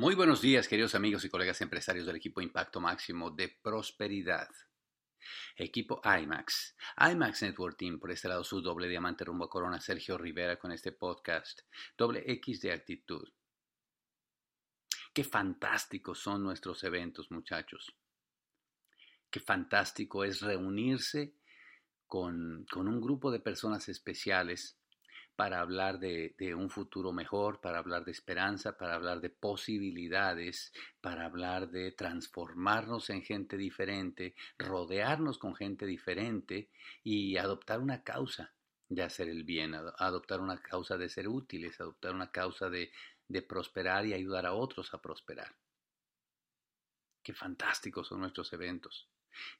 Muy buenos días, queridos amigos y colegas empresarios del equipo Impacto Máximo de Prosperidad. Equipo IMAX. IMAX Network Team, por este lado su doble diamante rumbo a Corona, Sergio Rivera con este podcast. Doble X de actitud. Qué fantásticos son nuestros eventos, muchachos. Qué fantástico es reunirse con, con un grupo de personas especiales para hablar de, un futuro mejor, para hablar de esperanza, para hablar de posibilidades, para hablar de transformarnos en gente diferente, rodearnos con gente diferente y adoptar una causa de hacer el bien, adoptar una causa de ser útiles, adoptar una causa de, prosperar y ayudar a otros a prosperar. Qué fantásticos son nuestros eventos.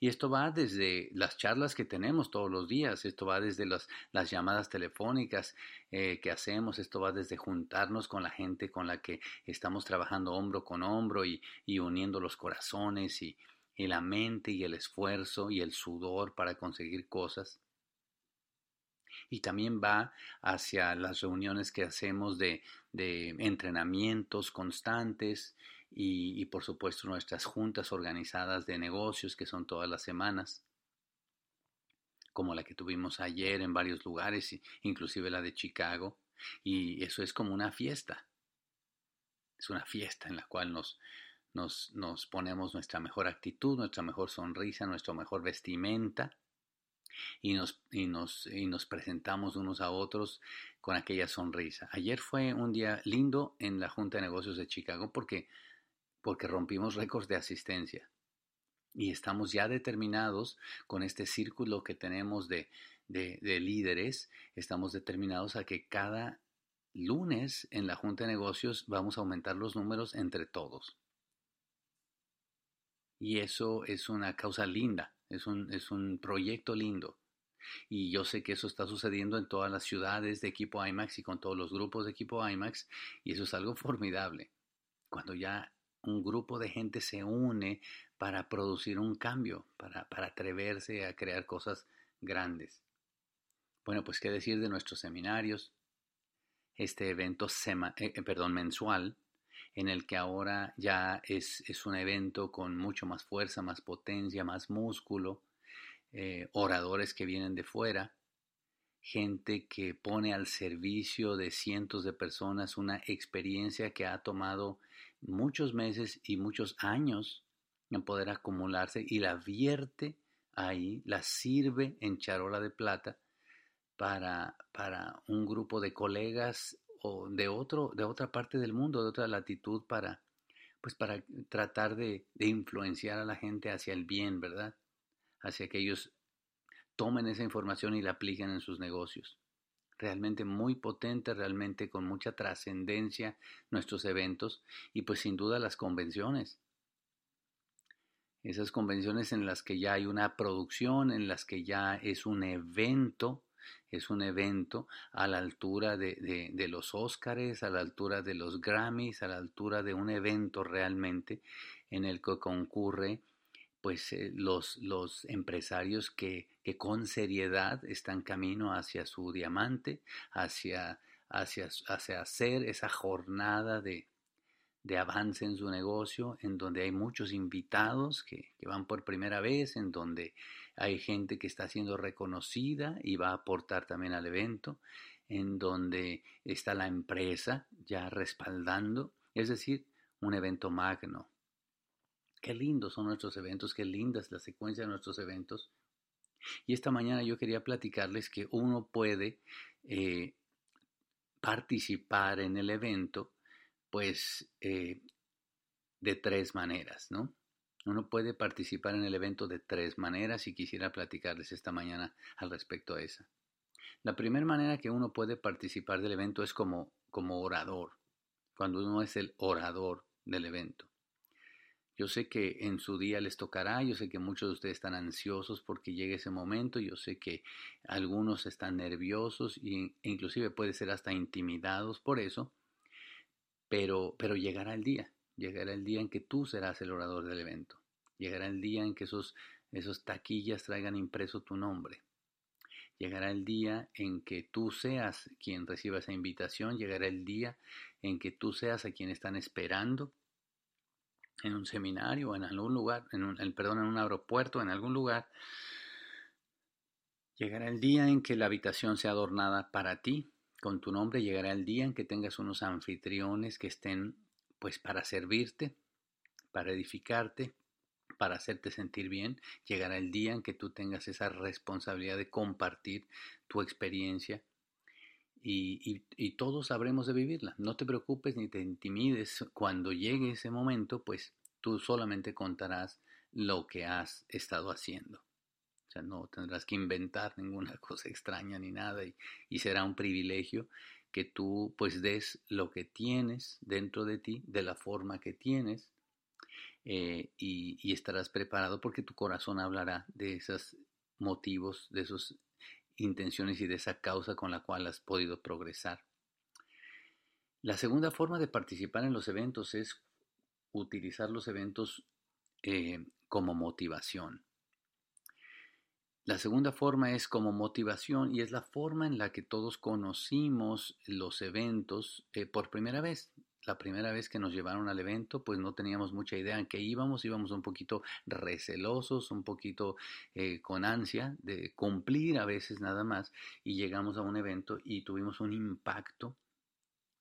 Y esto va desde las charlas que tenemos todos los días, esto va desde las, llamadas telefónicas eh, que hacemos, esto va desde juntarnos con la gente con la que estamos trabajando hombro con hombro y, y uniendo los corazones y, y la mente y el esfuerzo y el sudor para conseguir cosas. Y también va hacia las reuniones que hacemos de, de entrenamientos constantes y, por supuesto nuestras juntas organizadas de negocios que son todas las semanas, como la que tuvimos ayer en varios lugares, inclusive la de Chicago, y eso es como una fiesta. Es una fiesta en la cual nos, nos, nos ponemos nuestra mejor actitud, nuestra mejor sonrisa, nuestra mejor vestimenta, y nos, y nos, y nos presentamos unos a otros con aquella sonrisa. Ayer fue un día lindo en la Junta de Negocios de Chicago porque porque rompimos récords de asistencia. Y estamos ya determinados con este círculo que tenemos de, de, líderes, estamos determinados a que cada lunes en la Junta de Negocios vamos a aumentar los números entre todos. Y eso es una causa linda, es un, es un proyecto lindo. Y yo sé que eso está sucediendo en todas las ciudades de equipo IMAX y con todos los grupos de equipo IMAX. Y eso es algo formidable. Cuando ya un grupo de gente se une para producir un cambio, para, atreverse a crear cosas grandes. Bueno, pues qué decir de nuestros seminarios, este evento eh, eh, perdón, mensual, en el que ahora ya es, es, un evento con mucho más fuerza, más potencia, más músculo, eh, oradores que vienen de fuera, gente que pone al servicio de cientos de personas una experiencia que ha tomado muchos meses y muchos años en poder acumularse y la vierte ahí, la sirve en charola de plata para, para un grupo de colegas o de, otro, de otra parte del mundo, de otra latitud, para, pues para tratar de, de influenciar a la gente hacia el bien, ¿verdad? Hacia que ellos tomen esa información y la apliquen en sus negocios realmente muy potente, realmente con mucha trascendencia nuestros eventos y pues sin duda las convenciones. Esas convenciones en las que ya hay una producción, en las que ya es un evento, es un evento a la altura de, de, los Óscares, a la altura de los Grammys, a la altura de un evento realmente en el que concurre pues eh, los, los empresarios que, que, con seriedad están camino hacia su diamante, hacia, hacia, hacia hacer esa jornada de, de, avance en su negocio, en donde hay muchos invitados que, que, van por primera vez, en donde hay gente que está siendo reconocida y va a aportar también al evento, en donde está la empresa ya respaldando, es decir, un evento magno, Qué lindos son nuestros eventos, qué linda es la secuencia de nuestros eventos. Y esta mañana yo quería platicarles que uno puede eh, participar en el evento, pues, eh, de tres maneras, ¿no? Uno puede participar en el evento de tres maneras y quisiera platicarles esta mañana al respecto a esa. La primera manera que uno puede participar del evento es como, como orador, cuando uno es el orador del evento. Yo sé que en su día les tocará, yo sé que muchos de ustedes están ansiosos porque llegue ese momento, yo sé que algunos están nerviosos e inclusive puede ser hasta intimidados por eso, pero, pero llegará el día, llegará el día en que tú serás el orador del evento, llegará el día en que esos, esos taquillas traigan impreso tu nombre. Llegará el día en que tú seas quien reciba esa invitación, llegará el día en que tú seas a quien están esperando en un seminario, en algún lugar, en un, perdón, en un aeropuerto, en algún lugar, llegará el día en que la habitación sea adornada para ti, con tu nombre, llegará el día en que tengas unos anfitriones que estén pues para servirte, para edificarte, para hacerte sentir bien, llegará el día en que tú tengas esa responsabilidad de compartir tu experiencia y, todos habremos de vivirla. No te preocupes ni te intimides. Cuando llegue ese momento, pues tú solamente contarás lo que has estado haciendo. O sea, no tendrás que inventar ninguna cosa extraña ni nada y, será un privilegio que tú pues des lo que tienes dentro de ti, de la forma que tienes, eh, y, estarás preparado porque tu corazón hablará de esos motivos, de esas intenciones y de esa causa con la cual has podido progresar. La segunda forma de participar en los eventos es utilizar los eventos eh, como motivación. La segunda forma es como motivación y es la forma en la que todos conocimos los eventos eh, por primera vez. La primera vez que nos llevaron al evento, pues no teníamos mucha idea en qué íbamos, íbamos un poquito recelosos, un poquito eh, con ansia de cumplir a veces nada más, y llegamos a un evento y tuvimos un impacto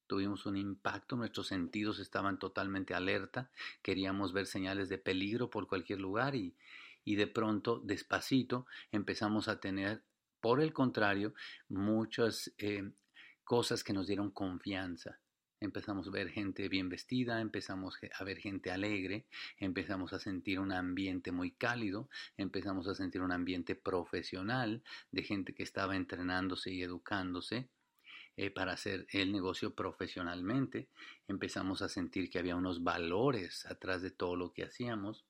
tuvimos un impacto, nuestros sentidos estaban totalmente alerta, queríamos ver señales de peligro por cualquier lugar y, y de pronto, despacito, empezamos a tener, por el contrario, muchas eh, cosas que nos dieron confianza. Empezamos a ver gente bien vestida, empezamos a ver gente alegre, empezamos a sentir un ambiente muy cálido, empezamos a sentir un ambiente profesional de gente que estaba entrenándose y educándose eh, para hacer el negocio profesionalmente. Empezamos a sentir que había unos valores atrás de todo lo que hacíamos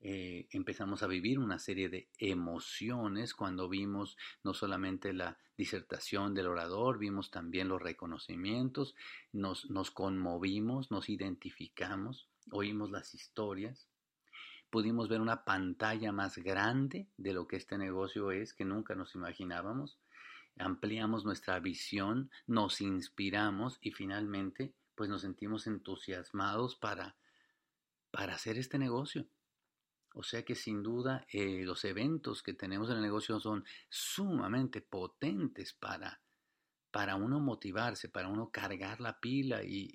eh, empezamos a vivir una serie de emociones cuando vimos no solamente la disertación del orador, vimos también los reconocimientos, nos, nos conmovimos, nos identificamos, oímos las historias, pudimos ver una pantalla más grande de lo que este negocio es que nunca nos imaginábamos, ampliamos nuestra visión, nos inspiramos y finalmente pues nos sentimos entusiasmados para, para hacer este negocio. O sea que sin duda eh, los eventos que tenemos en el negocio son sumamente potentes para, para uno motivarse, para uno cargar la pila y,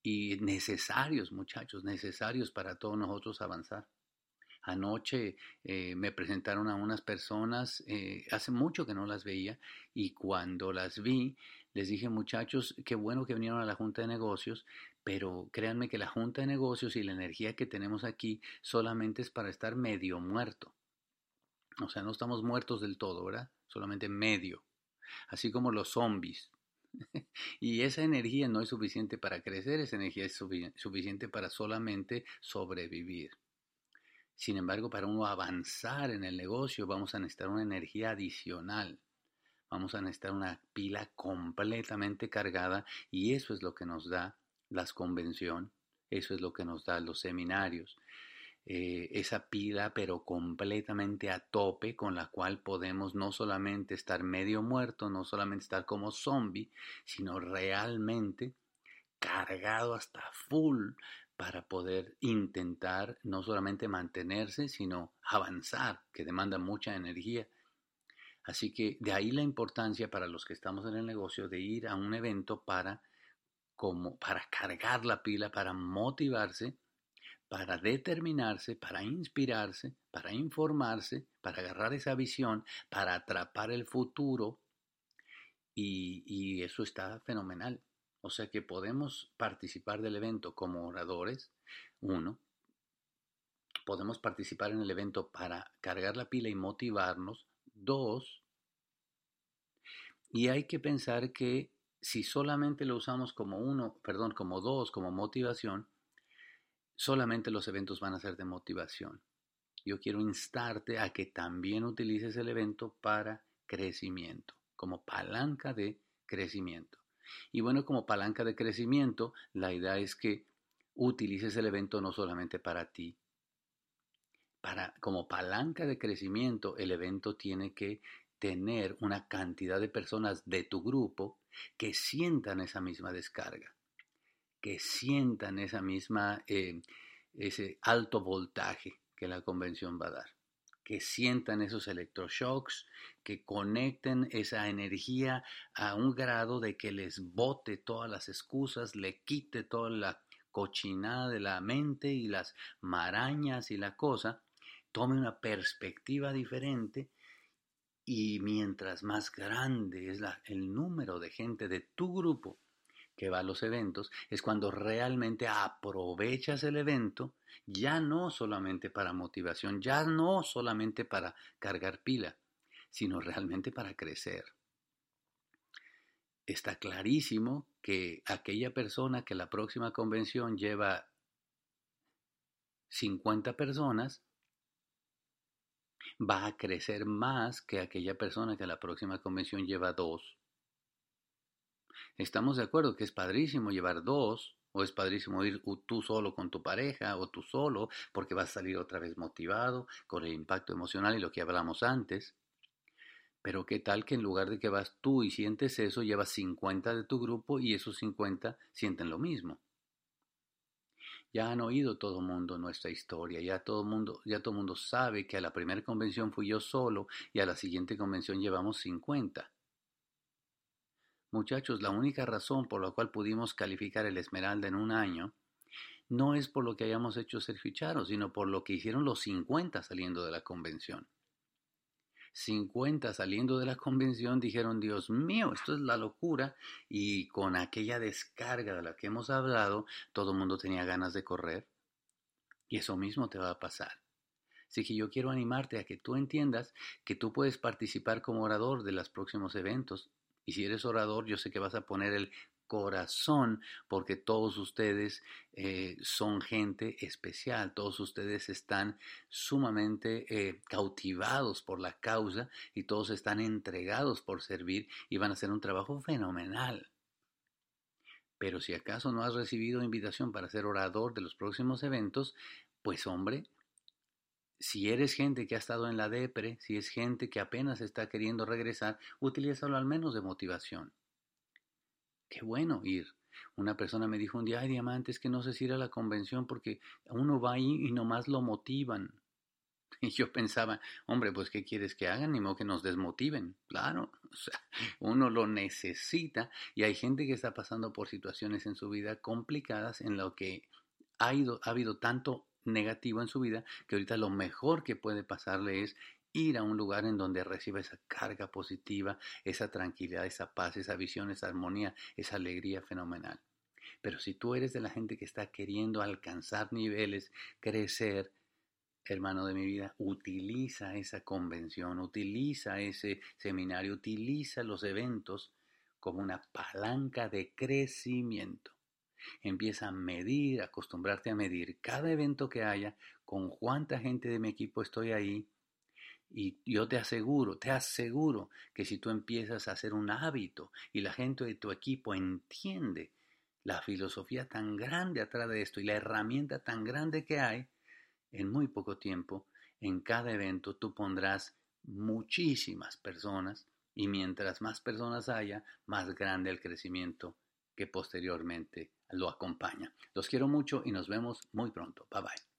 y, necesarios, muchachos, necesarios para todos nosotros avanzar. Anoche eh, me presentaron a unas personas, eh, hace mucho que no las veía, y cuando las vi, les dije, muchachos, qué bueno que vinieron a la Junta de Negocios, pero créanme que la junta de negocios y la energía que tenemos aquí solamente es para estar medio muerto. O sea, no estamos muertos del todo, ¿verdad? Solamente medio. Así como los zombies. y esa energía no es suficiente para crecer, esa energía es suficiente para solamente sobrevivir. Sin embargo, para uno avanzar en el negocio vamos a necesitar una energía adicional. Vamos a necesitar una pila completamente cargada y eso es lo que nos da las convención, eso es lo que nos da los seminarios, eh, esa pila pero completamente a tope con la cual podemos no solamente estar medio muerto, no solamente estar como zombie, sino realmente cargado hasta full para poder intentar no solamente mantenerse, sino avanzar, que demanda mucha energía. Así que de ahí la importancia para los que estamos en el negocio de ir a un evento para como para cargar la pila, para motivarse, para determinarse, para inspirarse, para informarse, para agarrar esa visión, para atrapar el futuro. Y, eso está fenomenal. O sea que podemos participar del evento como oradores, uno. Podemos participar en el evento para cargar la pila y motivarnos, dos. Y hay que pensar que si solamente lo usamos como uno, perdón, como dos, como motivación, solamente los eventos van a ser de motivación. Yo quiero instarte a que también utilices el evento para crecimiento, como palanca de crecimiento. Y bueno, como palanca de crecimiento, la idea es que utilices el evento no solamente para ti. Para, como palanca de crecimiento, el evento tiene que tener una cantidad de personas de tu grupo que sientan esa misma descarga, que sientan esa misma, eh, ese alto voltaje que la convención va a dar que sientan esos electroshocks, que conecten esa energía a un grado de que les bote todas las excusas, le quite toda la cochinada de la mente y las marañas y la cosa, tome una perspectiva diferente y mientras más grande es el número de gente de tu grupo que va a los eventos, es cuando realmente aprovechas el evento, ya no solamente para motivación, ya no solamente para cargar pila, sino realmente para crecer. Está clarísimo que aquella persona que la próxima convención lleva 50 personas, va a crecer más que aquella persona que la próxima convención lleva dos. Estamos de acuerdo que es padrísimo llevar dos, o es padrísimo ir tú solo con tu pareja, o tú solo, porque vas a salir otra vez motivado con el impacto emocional y lo que hablamos antes. Pero qué tal que en lugar de que vas tú y sientes eso, llevas 50 de tu grupo y esos 50 sienten lo mismo. Ya han oído todo el mundo nuestra historia, ya todo mundo, ya todo mundo sabe que a la primera convención fui yo solo y a la siguiente convención llevamos 50. Muchachos, la única razón por la cual pudimos calificar el Esmeralda en un año no es por lo que hayamos hecho Sergio Charo, sino por lo que hicieron los 50 saliendo de la convención. 50 saliendo de la convención dijeron, Dios mío, esto es la locura. Y con aquella descarga de la que hemos hablado, todo el mundo tenía ganas de correr. Y eso mismo te va a pasar. Así que yo quiero animarte a que tú entiendas que tú puedes participar como orador de los próximos eventos y si eres orador, yo sé que vas a poner el corazón, porque todos ustedes eh, son gente especial, todos ustedes están sumamente eh, cautivados por la causa y todos están entregados por servir y van a hacer un trabajo fenomenal. Pero si acaso no has recibido invitación para ser orador de los próximos eventos, pues hombre, si eres gente que ha estado en la depre, si es gente que apenas está queriendo regresar, utilízalo al menos de motivación. Qué bueno ir. Una persona me dijo un día, ay, diamantes, que no sé si ir a la convención porque uno va ahí y nomás lo motivan. Y yo pensaba, hombre, pues ¿qué quieres que hagan? Ni modo que nos desmotiven. Claro, o sea, uno lo necesita y hay gente que está pasando por situaciones en su vida complicadas en lo que ha, ido, ha habido tanto negativo en su vida, que ahorita lo mejor que puede pasarle es ir a un lugar en donde reciba esa carga positiva, esa tranquilidad, esa paz, esa visión, esa armonía, esa alegría fenomenal. Pero si tú eres de la gente que está queriendo alcanzar niveles, crecer, hermano de mi vida, utiliza esa convención, utiliza ese seminario, utiliza los eventos como una palanca de crecimiento. Empieza a medir, acostumbrarte a medir cada evento que haya, con cuánta gente de mi equipo estoy ahí. Y yo te aseguro, te aseguro que si tú empiezas a hacer un hábito y la gente de tu equipo entiende la filosofía tan grande atrás de esto y la herramienta tan grande que hay, en muy poco tiempo, en cada evento tú pondrás muchísimas personas y mientras más personas haya, más grande el crecimiento que posteriormente lo acompaña. Los quiero mucho y nos vemos muy pronto. Bye bye.